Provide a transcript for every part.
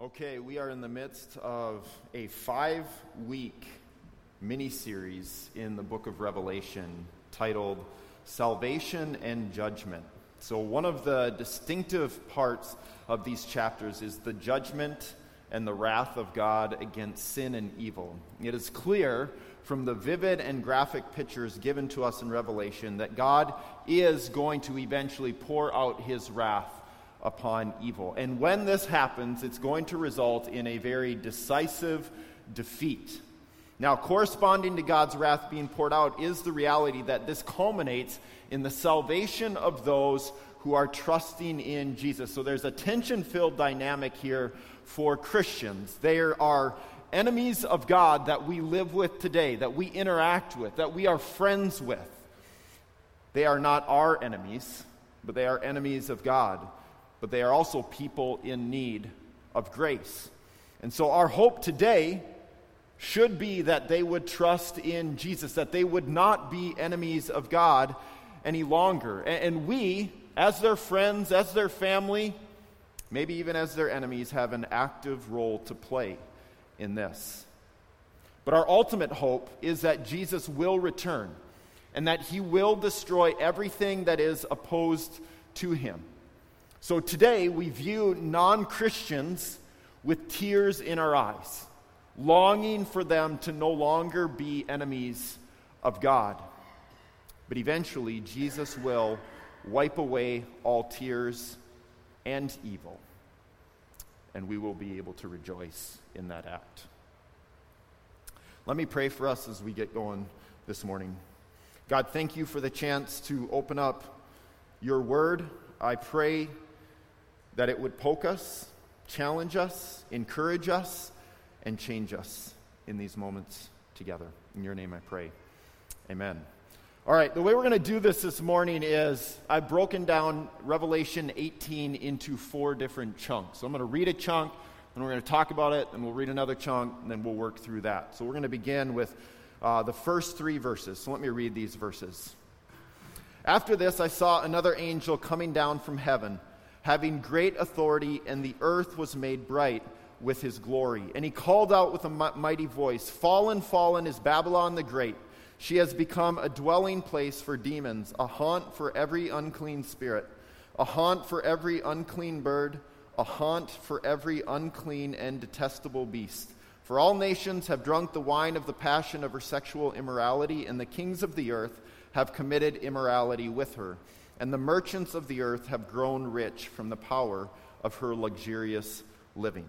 Okay, we are in the midst of a five week mini series in the book of Revelation titled Salvation and Judgment. So, one of the distinctive parts of these chapters is the judgment and the wrath of God against sin and evil. It is clear from the vivid and graphic pictures given to us in Revelation that God is going to eventually pour out his wrath upon evil. And when this happens, it's going to result in a very decisive defeat. Now, corresponding to God's wrath being poured out is the reality that this culminates in the salvation of those who are trusting in Jesus. So there's a tension filled dynamic here for Christians. There are enemies of God that we live with today, that we interact with, that we are friends with. They are not our enemies, but they are enemies of God but they are also people in need of grace. And so, our hope today should be that they would trust in Jesus, that they would not be enemies of God any longer. And we, as their friends, as their family, maybe even as their enemies, have an active role to play in this. But our ultimate hope is that Jesus will return and that he will destroy everything that is opposed to him. So today we view non Christians with tears in our eyes, longing for them to no longer be enemies of God. But eventually, Jesus will wipe away all tears and evil, and we will be able to rejoice in that act. Let me pray for us as we get going this morning. God, thank you for the chance to open up your word. I pray that it would poke us, challenge us, encourage us, and change us in these moments together. In your name I pray. Amen. All right, the way we're going to do this this morning is I've broken down Revelation 18 into four different chunks. So I'm going to read a chunk, and we're going to talk about it, and we'll read another chunk, and then we'll work through that. So we're going to begin with uh, the first three verses. So let me read these verses. After this, I saw another angel coming down from heaven having great authority, and the earth was made bright with his glory. And he called out with a mighty voice Fallen, fallen is Babylon the Great. She has become a dwelling place for demons, a haunt for every unclean spirit, a haunt for every unclean bird, a haunt for every unclean and detestable beast. For all nations have drunk the wine of the passion of her sexual immorality, and the kings of the earth have committed immorality with her and the merchants of the earth have grown rich from the power of her luxurious living.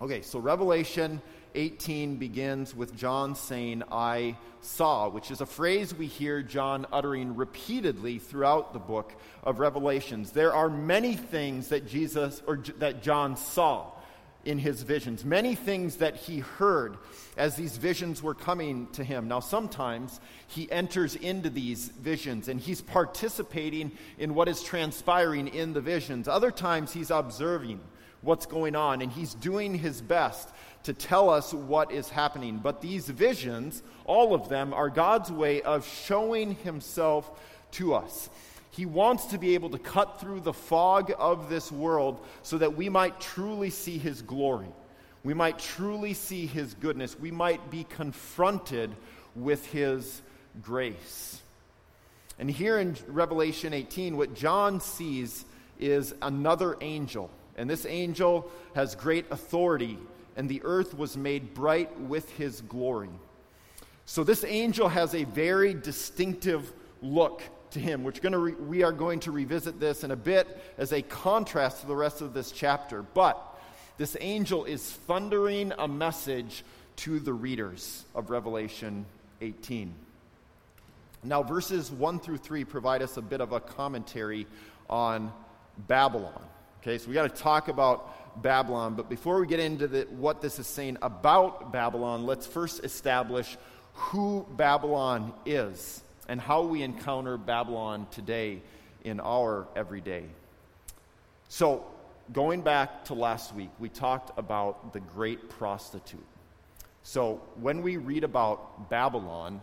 Okay, so Revelation 18 begins with John saying, I saw, which is a phrase we hear John uttering repeatedly throughout the book of Revelations. There are many things that Jesus or that John saw in his visions, many things that he heard as these visions were coming to him. Now, sometimes he enters into these visions and he's participating in what is transpiring in the visions. Other times he's observing what's going on and he's doing his best to tell us what is happening. But these visions, all of them, are God's way of showing himself to us. He wants to be able to cut through the fog of this world so that we might truly see His glory. We might truly see His goodness. We might be confronted with His grace. And here in Revelation 18, what John sees is another angel. And this angel has great authority, and the earth was made bright with his glory. So this angel has a very distinctive look to him. We're gonna re- we are going to revisit this in a bit as a contrast to the rest of this chapter. But this angel is thundering a message to the readers of Revelation 18. Now, verses 1 through 3 provide us a bit of a commentary on Babylon. Okay, so we got to talk about Babylon, but before we get into the, what this is saying about Babylon, let's first establish who Babylon is and how we encounter Babylon today in our everyday. So, going back to last week, we talked about the great prostitute. So, when we read about Babylon,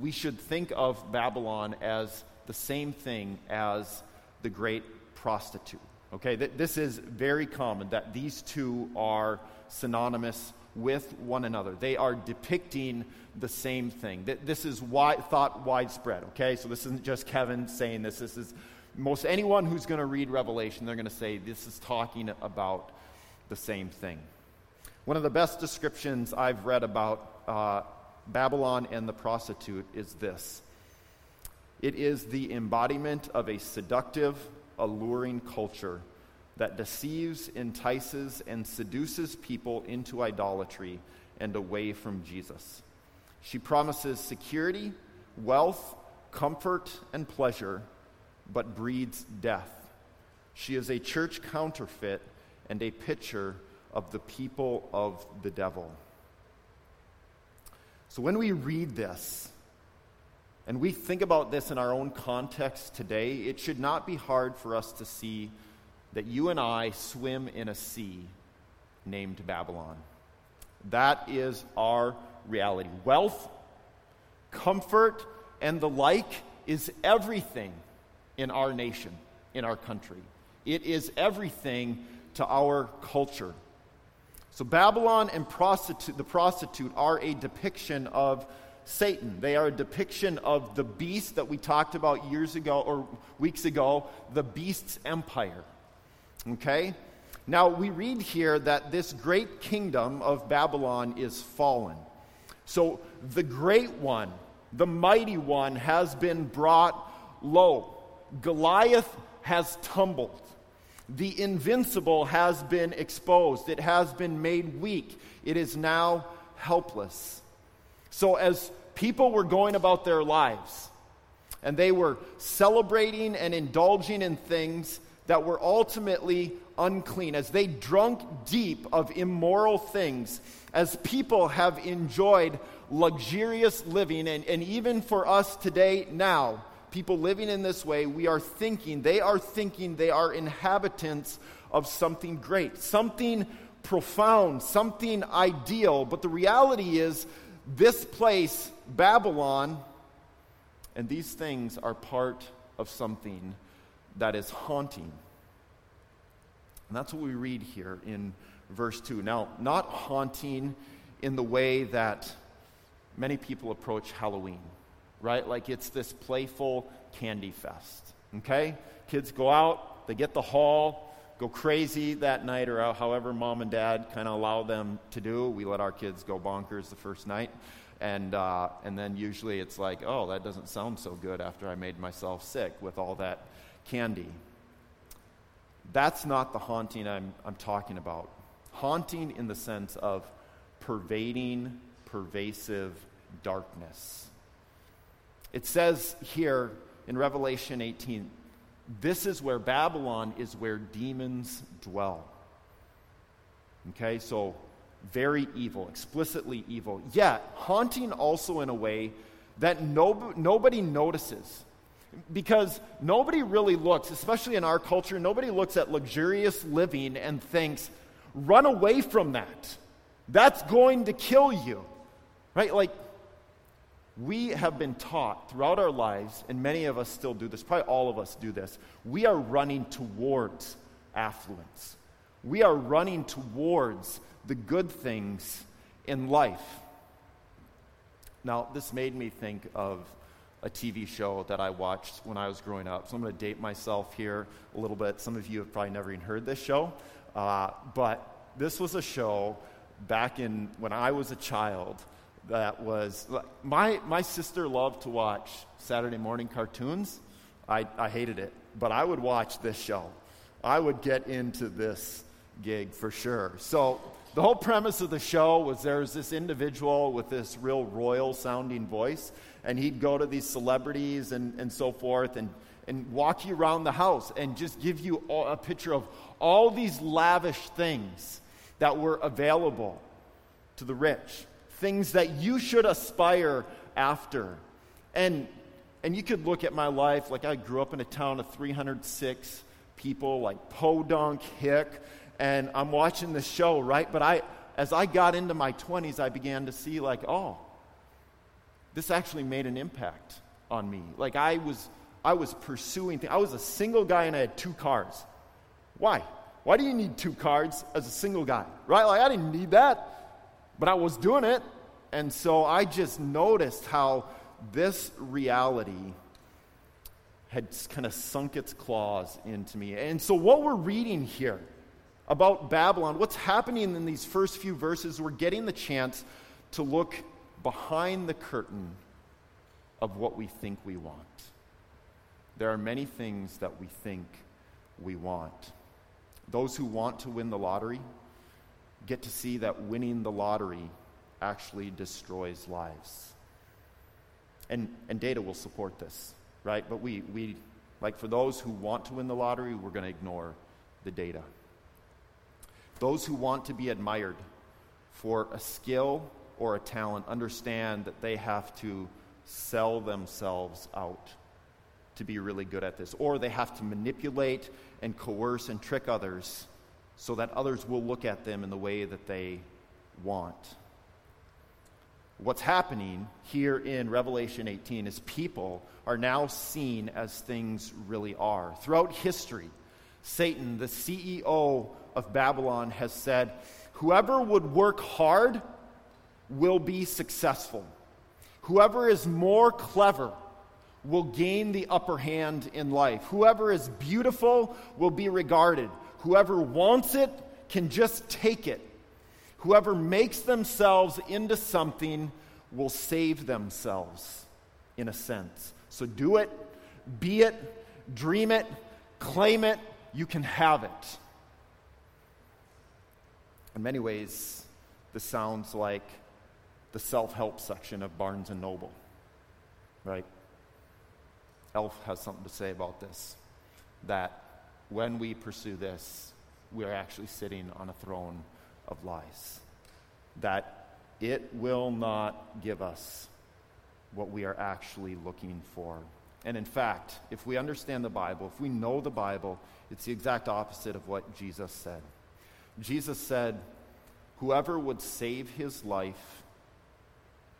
we should think of Babylon as the same thing as the great prostitute. Okay, this is very common that these two are synonymous with one another. They are depicting the same thing. This is wide, thought widespread, okay? So this isn't just Kevin saying this. This is most anyone who's going to read Revelation, they're going to say this is talking about the same thing. One of the best descriptions I've read about uh, Babylon and the prostitute is this it is the embodiment of a seductive, alluring culture that deceives, entices, and seduces people into idolatry and away from Jesus. She promises security, wealth, comfort, and pleasure, but breeds death. She is a church counterfeit and a picture of the people of the devil. So when we read this, and we think about this in our own context today, it should not be hard for us to see that you and I swim in a sea named Babylon. That is our reality. Wealth, comfort, and the like is everything in our nation, in our country. It is everything to our culture. So, Babylon and the prostitute are a depiction of Satan. They are a depiction of the beast that we talked about years ago or weeks ago, the beast's empire. Okay? Now, we read here that this great kingdom of Babylon is fallen. So, the great one, the mighty one, has been brought low. Goliath has tumbled. The invincible has been exposed. It has been made weak. It is now helpless. So, as people were going about their lives and they were celebrating and indulging in things that were ultimately unclean, as they drunk deep of immoral things, as people have enjoyed luxurious living, and, and even for us today, now, people living in this way, we are thinking, they are thinking they are inhabitants of something great, something profound, something ideal. But the reality is, this place, Babylon, and these things are part of something that is haunting. And that's what we read here in verse 2. Now, not haunting in the way that many people approach Halloween, right? Like it's this playful candy fest, okay? Kids go out, they get the haul, go crazy that night, or however mom and dad kind of allow them to do. We let our kids go bonkers the first night. And, uh, and then usually it's like, oh, that doesn't sound so good after I made myself sick with all that candy. That's not the haunting I'm, I'm talking about. Haunting in the sense of pervading, pervasive darkness. It says here in Revelation 18 this is where Babylon is where demons dwell. Okay, so very evil, explicitly evil, yet haunting also in a way that no, nobody notices. Because nobody really looks, especially in our culture, nobody looks at luxurious living and thinks, run away from that. That's going to kill you. Right? Like, we have been taught throughout our lives, and many of us still do this, probably all of us do this. We are running towards affluence. We are running towards the good things in life. Now, this made me think of a TV show that I watched when I was growing up. So I'm going to date myself here a little bit. Some of you have probably never even heard this show. Uh, but this was a show back in when I was a child that was my, my sister loved to watch Saturday morning cartoons. I, I hated it, but I would watch this show. I would get into this gig for sure. So the whole premise of the show was there was this individual with this real royal sounding voice and he'd go to these celebrities and, and so forth and, and walk you around the house and just give you a picture of all these lavish things that were available to the rich, things that you should aspire after. And, and you could look at my life like I grew up in a town of 306 people, like Podunk, Hick, and I'm watching the show, right? But I, as I got into my 20s, I began to see, like, oh, this actually made an impact on me. Like I was, I was pursuing things. I was a single guy and I had two cars. Why? Why do you need two cards as a single guy? Right? Like, I didn't need that, but I was doing it. And so I just noticed how this reality had kind of sunk its claws into me. And so, what we're reading here about Babylon, what's happening in these first few verses, we're getting the chance to look behind the curtain of what we think we want. There are many things that we think we want. Those who want to win the lottery get to see that winning the lottery actually destroys lives. And, and data will support this, right? But we, we, like for those who want to win the lottery, we're going to ignore the data. Those who want to be admired for a skill or a talent understand that they have to sell themselves out to be really good at this, or they have to manipulate and coerce and trick others so that others will look at them in the way that they want. What's happening here in Revelation 18 is people are now seen as things really are. Throughout history, Satan, the CEO of Babylon, has said, Whoever would work hard will be successful. Whoever is more clever will gain the upper hand in life. Whoever is beautiful will be regarded. Whoever wants it can just take it. Whoever makes themselves into something will save themselves, in a sense. So do it, be it, dream it, claim it, you can have it. In many ways, this sounds like the self help section of Barnes and Noble, right? Elf has something to say about this that when we pursue this, we're actually sitting on a throne of lies. That it will not give us what we are actually looking for. And in fact, if we understand the Bible, if we know the Bible, it's the exact opposite of what Jesus said. Jesus said, Whoever would save his life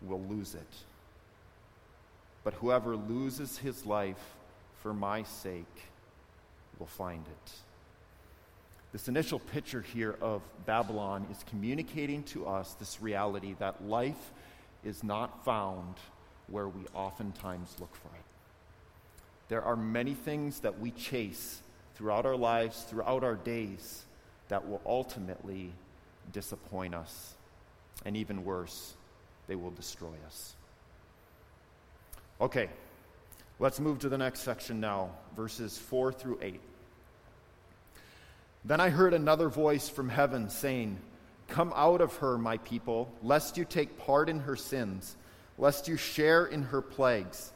will lose it. But whoever loses his life for my sake will find it. This initial picture here of Babylon is communicating to us this reality that life is not found where we oftentimes look for it. There are many things that we chase throughout our lives, throughout our days, that will ultimately disappoint us. And even worse, they will destroy us. Okay, let's move to the next section now, verses 4 through 8. Then I heard another voice from heaven saying, Come out of her, my people, lest you take part in her sins, lest you share in her plagues.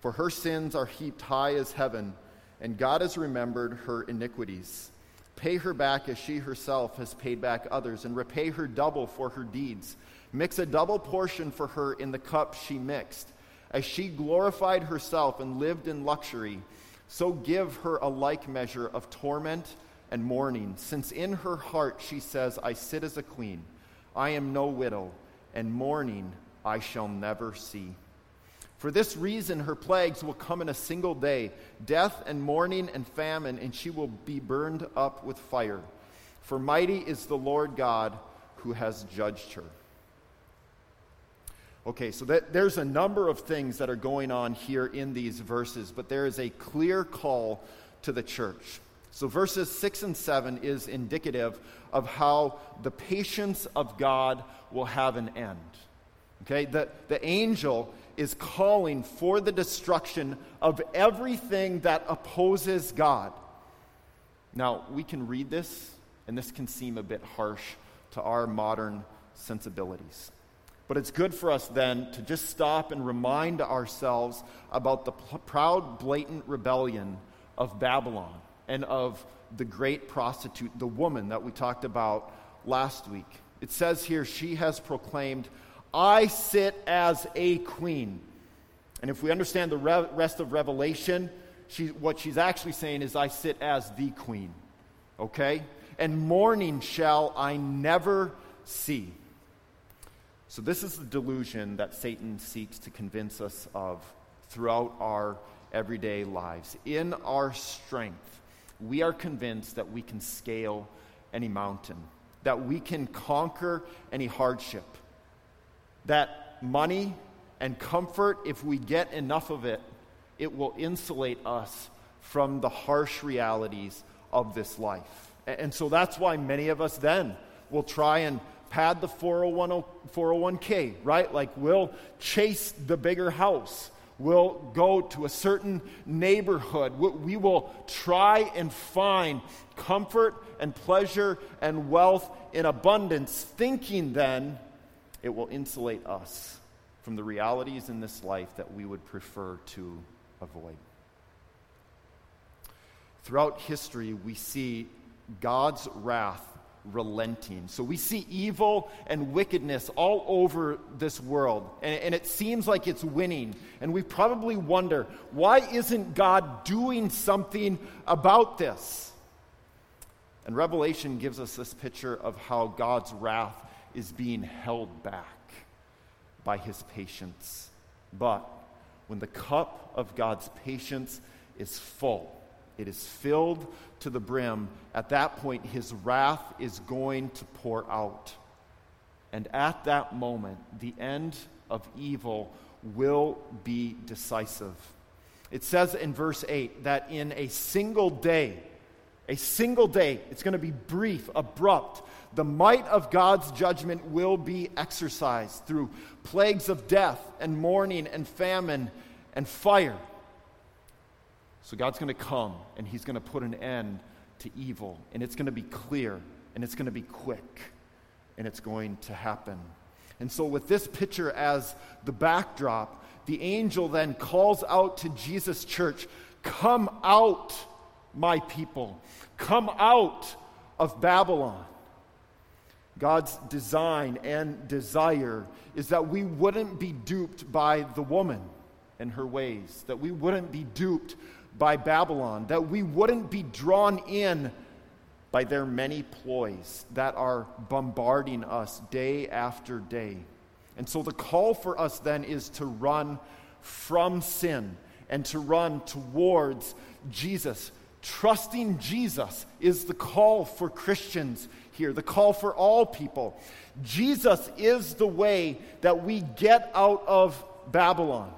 For her sins are heaped high as heaven, and God has remembered her iniquities. Pay her back as she herself has paid back others, and repay her double for her deeds. Mix a double portion for her in the cup she mixed. As she glorified herself and lived in luxury, so give her a like measure of torment and mourning, since in her heart she says, I sit as a queen, I am no widow, and mourning I shall never see. For this reason, her plagues will come in a single day death and mourning and famine, and she will be burned up with fire. For mighty is the Lord God who has judged her. Okay, so that, there's a number of things that are going on here in these verses, but there is a clear call to the church. So, verses 6 and 7 is indicative of how the patience of God will have an end. Okay, the, the angel is calling for the destruction of everything that opposes God. Now, we can read this, and this can seem a bit harsh to our modern sensibilities. But it's good for us then to just stop and remind ourselves about the proud, blatant rebellion of Babylon and of the great prostitute, the woman that we talked about last week. It says here, she has proclaimed, I sit as a queen. And if we understand the re- rest of Revelation, she, what she's actually saying is, I sit as the queen. Okay? And mourning shall I never see. So, this is the delusion that Satan seeks to convince us of throughout our everyday lives. In our strength, we are convinced that we can scale any mountain, that we can conquer any hardship, that money and comfort, if we get enough of it, it will insulate us from the harsh realities of this life. And so that's why many of us then will try and pad the 401, 401k, right? Like we'll chase the bigger house. We'll go to a certain neighborhood. We will try and find comfort and pleasure and wealth in abundance, thinking then it will insulate us from the realities in this life that we would prefer to avoid. Throughout history, we see God's wrath relenting. So we see evil and wickedness all over this world, and, and, it seems like it's winning. And we probably wonder why isn't God doing something about this? And Revelation gives us this picture of how God's wrath is being held back by his patience. But when the cup of God's patience is full, it is filled to the brim. At that point, his wrath is going to pour out. And at that moment, the end of evil will be decisive. It says in verse 8 that in a single day, a single day, it's going to be brief, abrupt, the might of God's judgment will be exercised through plagues of death and mourning and famine and fire. So God's going to come and he's going to put an end to evil. And it's going to be clear and it's going to be quick and it's going to happen. And so, with this picture as the backdrop, the angel then calls out to Jesus' church Come out, my people. Come out of Babylon. God's design and desire is that we wouldn't be duped by the woman and her ways, that we wouldn't be duped by Babylon, that we wouldn't be drawn in by their many ploys that are bombarding us day after day. And so the call for us then is to run from sin and to run towards Jesus. Trusting Jesus is the call for Christians here, the call for all people. Jesus is the way that we get out of Babylon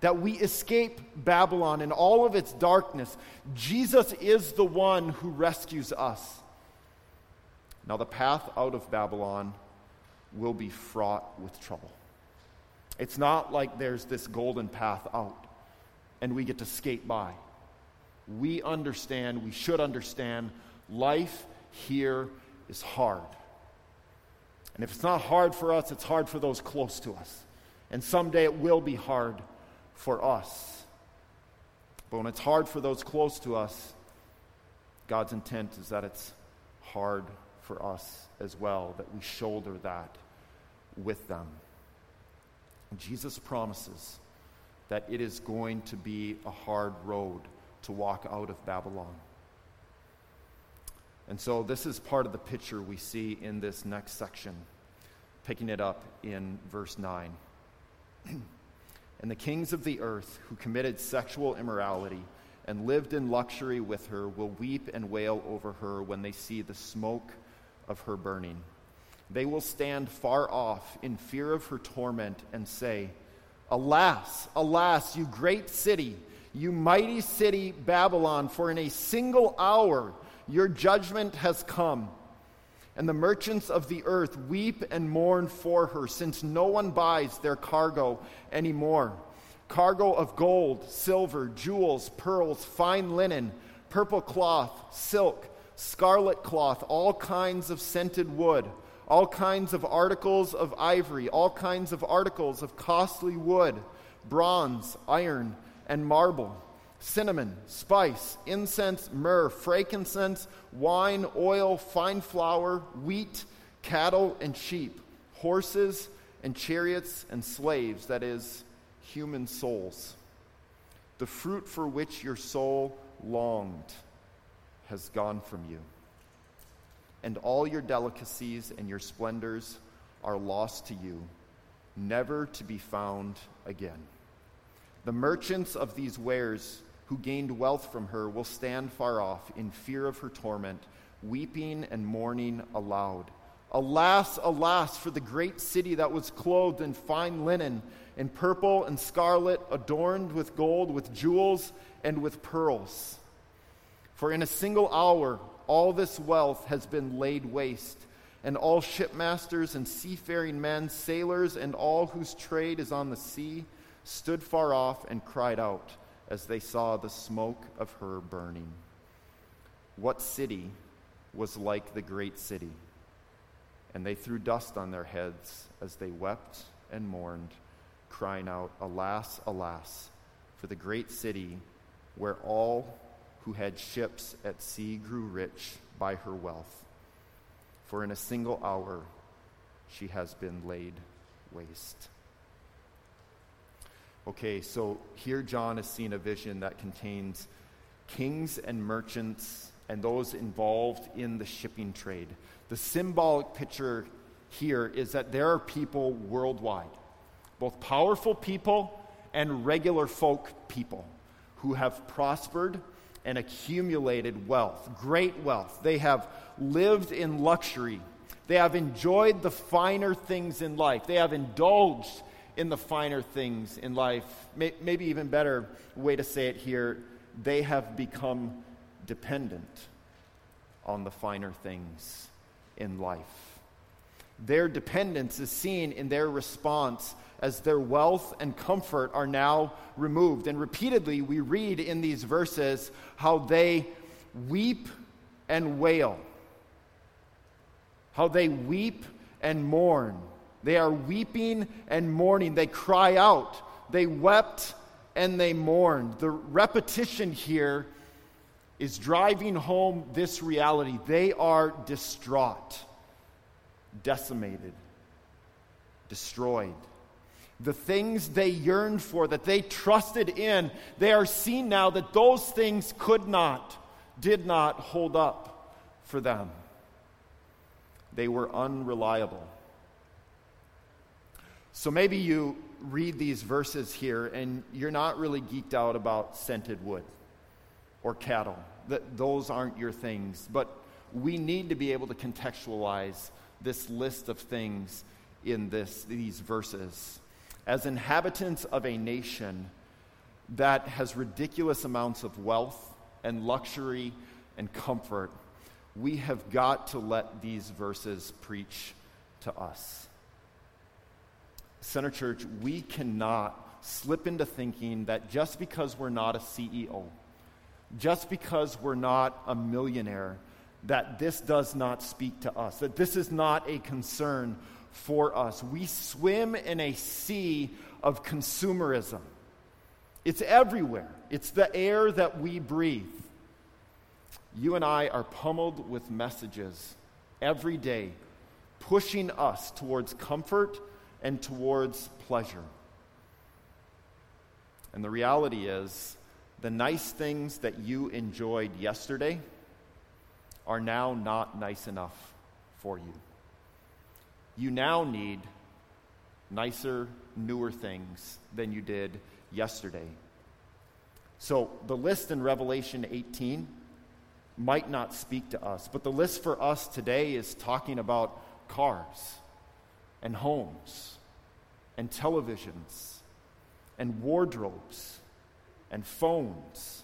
that we escape Babylon and all of its darkness. Jesus is the one who rescues us. Now, the path out of Babylon will be fraught with trouble. It's not like there's this golden path out and we get to skate by. We understand, we should understand, life here is hard. And if it's not hard for us, it's hard for those close to us. And someday it will be hard for us. But when it's hard for those close to us, God's intent is that it's hard for us as well, that we shoulder that with them. Jesus promises that it is going to be a hard road to walk out of Babylon. And so, this is part of the picture we see in this next section, picking it up in verse 9. And the kings of the earth who committed sexual immorality and lived in luxury with her will weep and wail over her when they see the smoke of her burning. They will stand far off in fear of her torment and say, Alas, alas, you great city, you mighty city Babylon, for in a single hour your judgment has come. And the merchants of the earth weep and mourn for her, since no one buys their cargo anymore. Cargo of gold, silver, jewels, pearls, fine linen, purple cloth, silk, scarlet cloth, all kinds of scented wood, all kinds of articles of ivory, all kinds of articles of costly wood, bronze, iron, and marble cinnamon, spice, incense, myrrh, frankincense, wine, oil, fine flour, wheat, cattle, and sheep, horses and chariots and slaves, that is, human souls. The fruit for which your soul longed has gone from you, and all your delicacies and your splendors are lost to you, never to be found again. The merchants of these wares who gained wealth from her will stand far off in fear of her torment, weeping and mourning aloud. Alas, alas, for the great city that was clothed in fine linen, in purple and scarlet, adorned with gold, with jewels, and with pearls. For in a single hour, all this wealth has been laid waste, and all shipmasters and seafaring men, sailors, and all whose trade is on the sea stood far off and cried out as they saw the smoke of her burning. What city was like the great city? And they threw dust on their heads as they wept and mourned, crying out, Alas, alas, for the great city where all who had ships at sea grew rich by her wealth. For in a single hour she has been laid waste. Okay, so here John is seeing a vision that contains kings and merchants and those involved in the shipping trade. The symbolic picture here is that there are people worldwide, both powerful people and regular folk people, who have prospered and accumulated wealth, great wealth. They have lived in luxury. They have enjoyed the finer things in life. They have indulged in the finer things in life. Maybe even better way to say it here, they have become dependent on the finer things in life. Their dependence is seen in their response as their wealth and comfort are now removed. And repeatedly, we read in these verses how they weep and wail, how they weep and mourn they are weeping and mourning. They cry out. They wept and they mourned. The repetition here is driving home this reality. They are distraught, decimated, destroyed. The things they yearned for, that they trusted in, they are seen now that those things could not, did not hold up for them. They were unreliable. So maybe you read these verses here and you're not really geeked out about scented wood or cattle. That those aren't your things, but we need to be able to contextualize this list of things in this, these verses. As inhabitants of a nation that has ridiculous amounts of wealth and luxury and comfort, we have got to let these verses preach to us. Center Church, we cannot slip into thinking that just because we're not a CEO, just because we're not a millionaire, that this does not speak to us, that this is not a concern for us. We swim in a sea of consumerism. It's everywhere, it's the air that we breathe. You and I are pummeled with messages every day pushing us towards comfort and towards pleasure. And the reality is, the nice things that you enjoyed yesterday are now not nice enough for you. You now need nicer, newer things than you did yesterday. So the list in Revelation 18 might not speak to us, but the list for us today is talking about cars and homes and televisions and wardrobes and phones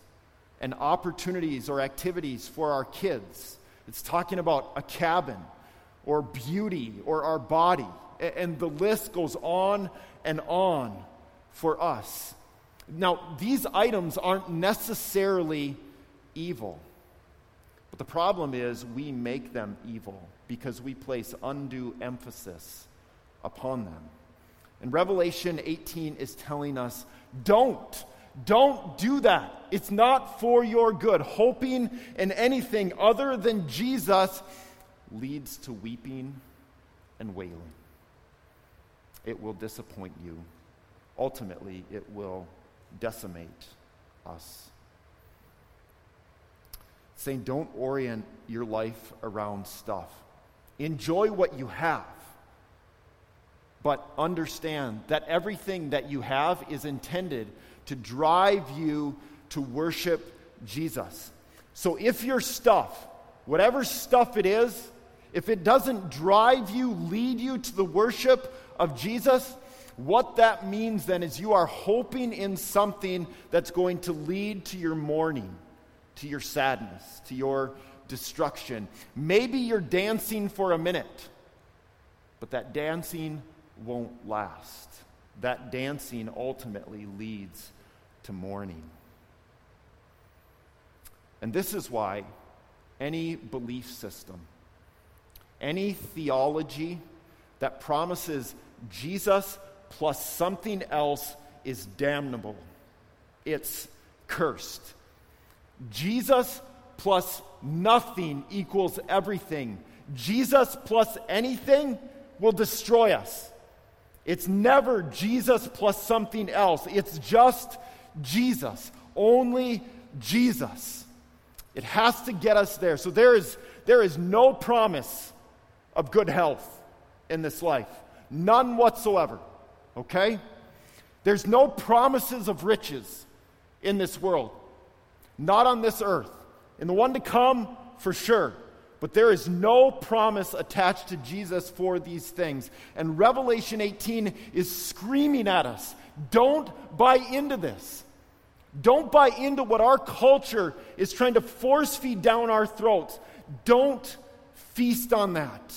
and opportunities or activities for our kids. It's talking about a cabin or beauty or our body. And the list goes on and on for us. Now, these items aren't necessarily evil. But the problem is we make them evil because we place undue emphasis upon them. And Revelation 18 is telling us don't. Don't do that. It's not for your good. Hoping in anything other than Jesus leads to weeping and wailing. It will disappoint you. Ultimately, it will decimate us. Saying, don't orient your life around stuff. Enjoy what you have. But understand that everything that you have is intended to drive you to worship Jesus. So if your stuff, whatever stuff it is, if it doesn't drive you, lead you to the worship of Jesus, what that means then is you are hoping in something that's going to lead to your mourning, to your sadness, to your destruction. Maybe you're dancing for a minute, but that dancing won't last. That dancing ultimately leads to mourning. And this is why any belief system, any theology that promises Jesus plus something else is damnable. It's cursed. Jesus plus nothing equals everything. Jesus plus anything will destroy us. It's never Jesus plus something else. It's just Jesus. Only Jesus. It has to get us there. So there is, there is no promise of good health in this life. None whatsoever. Okay? There's no promises of riches in this world. Not on this earth. In the one to come, for sure. But there is no promise attached to Jesus for these things. And Revelation 18 is screaming at us don't buy into this. Don't buy into what our culture is trying to force feed down our throats. Don't feast on that.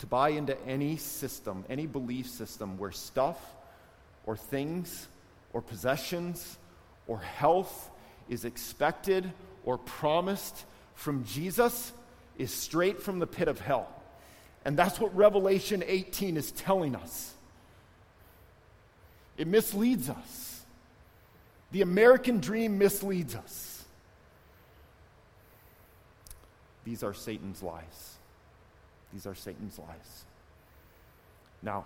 To buy into any system, any belief system where stuff or things or possessions or health is expected or promised from Jesus is straight from the pit of hell. And that's what Revelation 18 is telling us. It misleads us. The American dream misleads us. These are Satan's lies. These are Satan's lies. Now,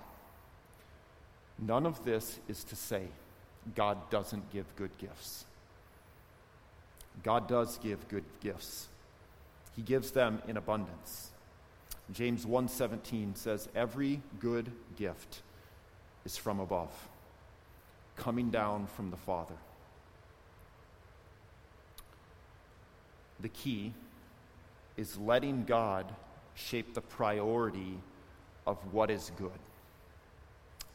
none of this is to say God doesn't give good gifts. God does give good gifts. He gives them in abundance. James 1:17 says every good gift is from above, coming down from the Father. The key is letting God shape the priority of what is good.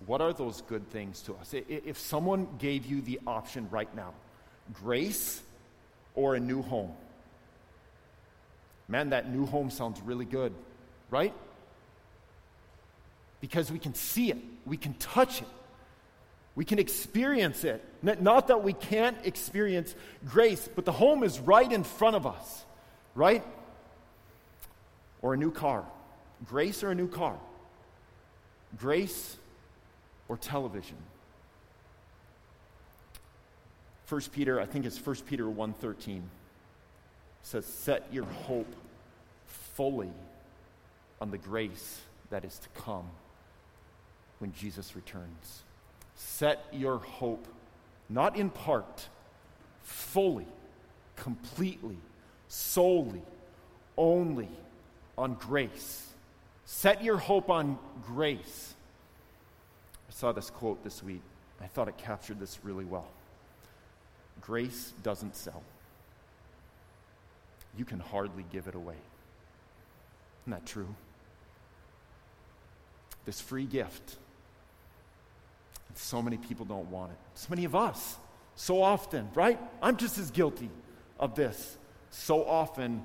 What are those good things to us? If someone gave you the option right now, grace or a new home. Man, that new home sounds really good, right? Because we can see it, we can touch it, we can experience it. Not that we can't experience grace, but the home is right in front of us, right? Or a new car. Grace or a new car? Grace or television? 1 Peter, I think it's 1 Peter 1.13, says, set your hope fully on the grace that is to come when Jesus returns. Set your hope, not in part, fully, completely, solely, only on grace. Set your hope on grace. I saw this quote this week. I thought it captured this really well. Grace doesn't sell. You can hardly give it away. Isn't that true? This free gift. So many people don't want it. So many of us, so often, right? I'm just as guilty of this. So often,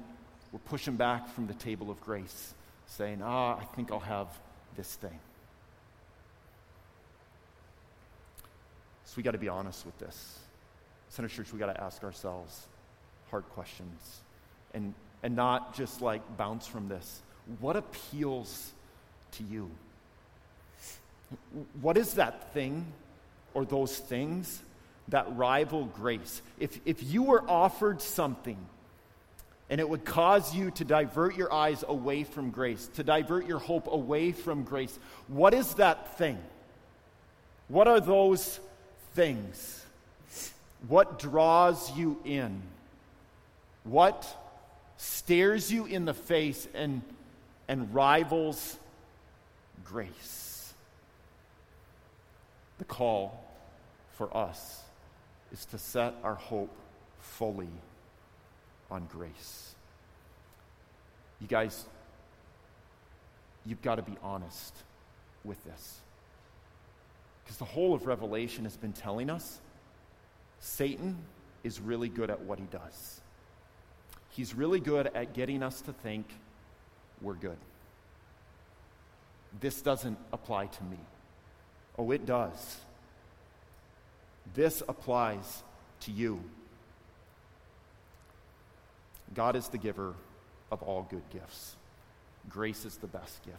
we're pushing back from the table of grace, saying, ah, I think I'll have this thing. So we got to be honest with this. Center Church, we got to ask ourselves hard questions and, and not just like bounce from this. What appeals to you? What is that thing or those things that rival grace? If, if you were offered something and it would cause you to divert your eyes away from grace, to divert your hope away from grace, what is that thing? What are those things? What draws you in? What stares you in the face and, and rivals grace? The call for us is to set our hope fully on grace. You guys, you've got to be honest with this. Because the whole of Revelation has been telling us Satan is really good at what he does. He's really good at getting us to think we're good. This doesn't apply to me. Oh, it does. This applies to you. God is the giver of all good gifts. Grace is the best gift.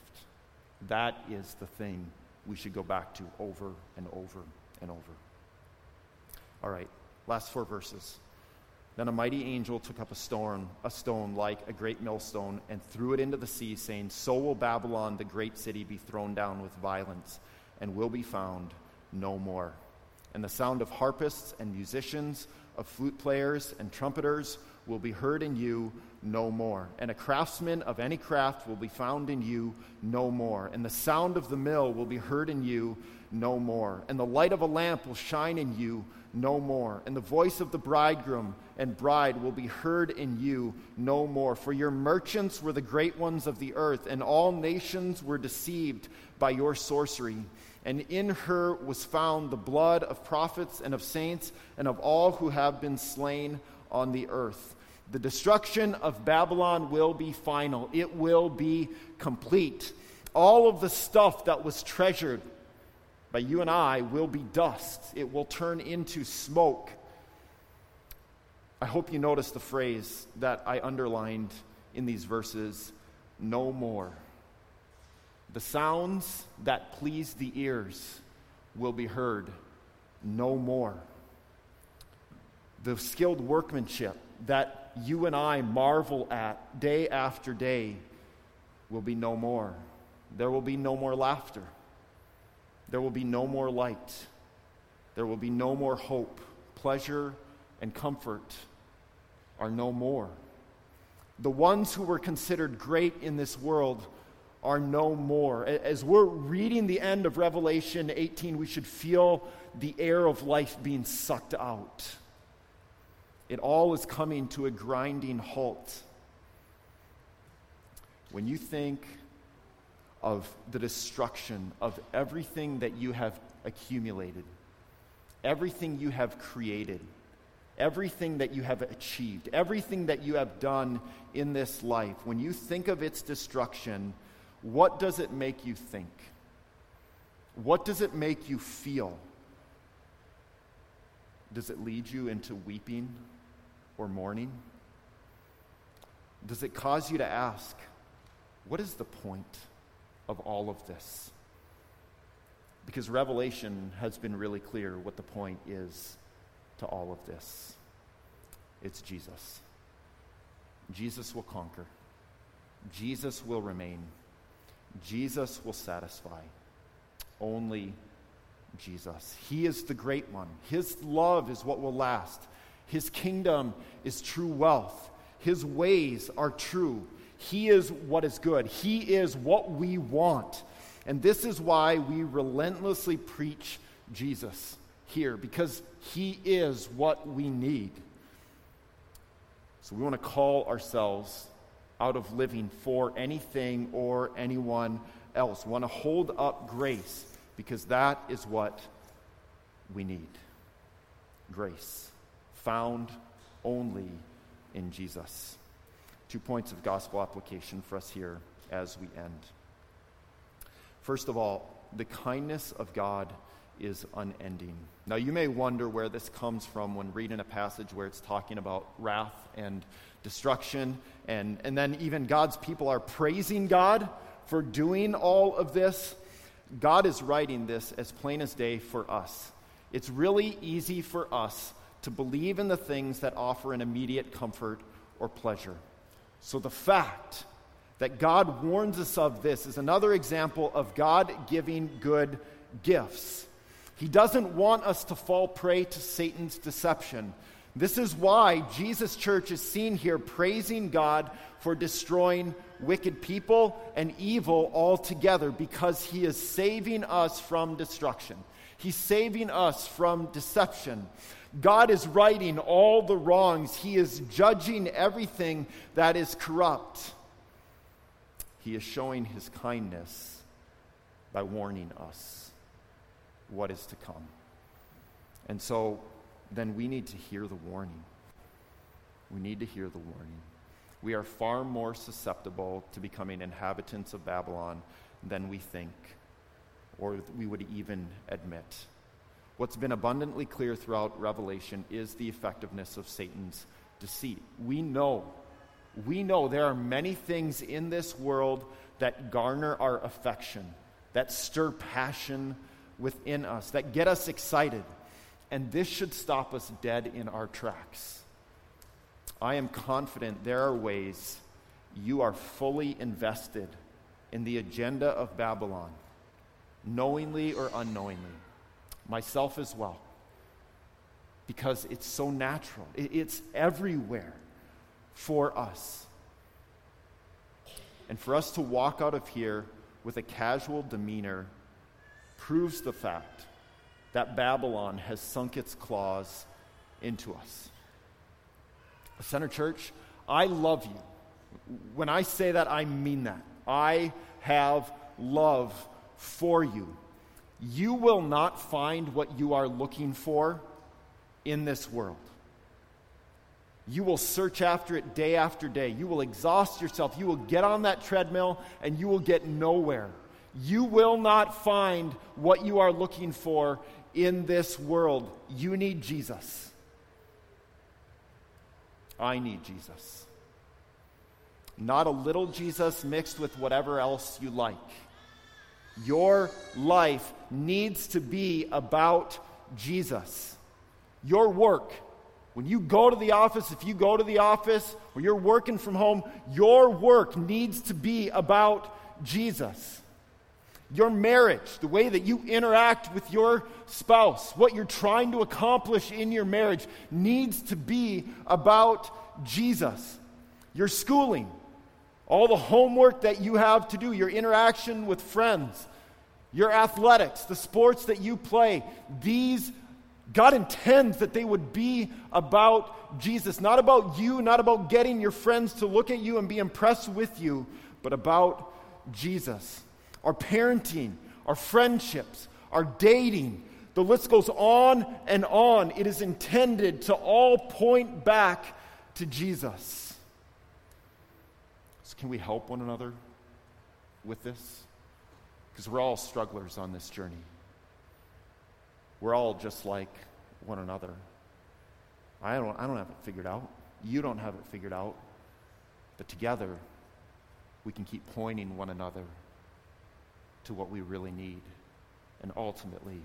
That is the thing we should go back to over and over and over. All right, last four verses. Then a mighty angel took up a stone, a stone like a great millstone, and threw it into the sea, saying, So will Babylon, the great city, be thrown down with violence, and will be found no more. And the sound of harpists and musicians, of flute players and trumpeters will be heard in you no more. And a craftsman of any craft will be found in you no more. And the sound of the mill will be heard in you no more. And the light of a lamp will shine in you no more. And the voice of the bridegroom and bride will be heard in you no more. For your merchants were the great ones of the earth, and all nations were deceived by your sorcery. And in her was found the blood of prophets and of saints and of all who have been slain on the earth. The destruction of Babylon will be final, it will be complete. All of the stuff that was treasured by you and I will be dust, it will turn into smoke. I hope you notice the phrase that I underlined in these verses no more. The sounds that please the ears will be heard no more. The skilled workmanship that you and I marvel at day after day will be no more. There will be no more laughter. There will be no more light. There will be no more hope. Pleasure and comfort are no more. The ones who were considered great in this world are no more. As we're reading the end of Revelation 18, we should feel the air of life being sucked out. It all is coming to a grinding halt. When you think of the destruction of everything that you have accumulated, everything you have created, everything that you have achieved, everything that you have done in this life, when you think of its destruction, what does it make you think? What does it make you feel? Does it lead you into weeping or mourning? Does it cause you to ask, what is the point of all of this? Because Revelation has been really clear what the point is to all of this it's Jesus. Jesus will conquer, Jesus will remain, Jesus will satisfy. Only Jesus. He is the great one. His love is what will last. His kingdom is true wealth. His ways are true. He is what is good. He is what we want. And this is why we relentlessly preach Jesus here, because He is what we need. So we want to call ourselves out of living for anything or anyone else. We want to hold up grace because that is what we need. Grace found only in Jesus. Two points of gospel application for us here as we end. First of all, the kindness of God is unending. Now, you may wonder where this comes from when reading a passage where it's talking about wrath and destruction, and, and then even God's people are praising God for doing all of this. God is writing this as plain as day for us. It's really easy for us to believe in the things that offer an immediate comfort or pleasure. So the fact that God warns us of this is another example of God giving good gifts. He doesn't want us to fall prey to Satan's deception. This is why Jesus Church is seen here praising God for destroying wicked people and evil altogether because he is saving us from destruction. He's saving us from deception. God is righting all the wrongs. He is judging everything that is corrupt. He is showing his kindness by warning us what is to come. And so then we need to hear the warning. We need to hear the warning. We are far more susceptible to becoming inhabitants of Babylon than we think or we would even admit. What's been abundantly clear throughout Revelation is the effectiveness of Satan's deceit. We know, we know there are many things in this world that garner our affection, that stir passion within us, that get us excited. And this should stop us dead in our tracks. I am confident there are ways you are fully invested in the agenda of Babylon, knowingly or unknowingly, myself as well, because it's so natural, it's everywhere for us. And for us to walk out of here with a casual demeanor proves the fact that Babylon has sunk its claws into us. Center Church, I love you. When I say that, I mean that. I have love for you. You will not find what you are looking for in this world. You will search after it day after day. You will exhaust yourself. You will get on that treadmill and you will get nowhere. You will not find what you are looking for in this world. You need Jesus. I need Jesus. Not a little Jesus mixed with whatever else you like. Your life needs to be about Jesus. Your work, when you go to the office, if you go to the office or you're working from home, your work needs to be about Jesus. Your marriage, the way that you interact with your spouse, what you're trying to accomplish in your marriage needs to be about Jesus. Your schooling, all the homework that you have to do, your interaction with friends, your athletics, the sports that you play, these, God intends that they would be about Jesus. Not about you, not about getting your friends to look at you and be impressed with you, but about Jesus our parenting, our friendships, our dating. The list goes on and on. It is intended to all point back to Jesus. So, can we help one another with this? Because we're all strugglers on this journey. We're all just like one another. I don't, I don't have it figured out. You don't have it figured out. But together, we can keep pointing one another to what we really need and ultimately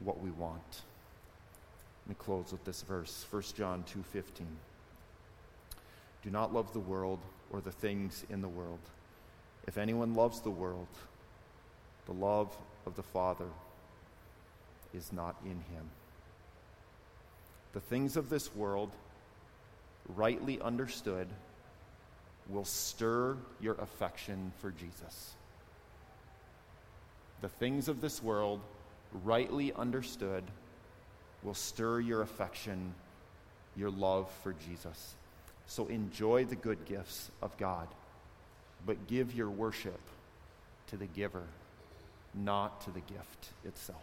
what we want. Let me close with this verse, 1 John 2:15. Do not love the world or the things in the world. If anyone loves the world, the love of the Father is not in him. The things of this world, rightly understood, will stir your affection for Jesus the things of this world, rightly understood, will stir your affection, your love for Jesus. So enjoy the good gifts of God, but give your worship to the giver, not to the gift itself.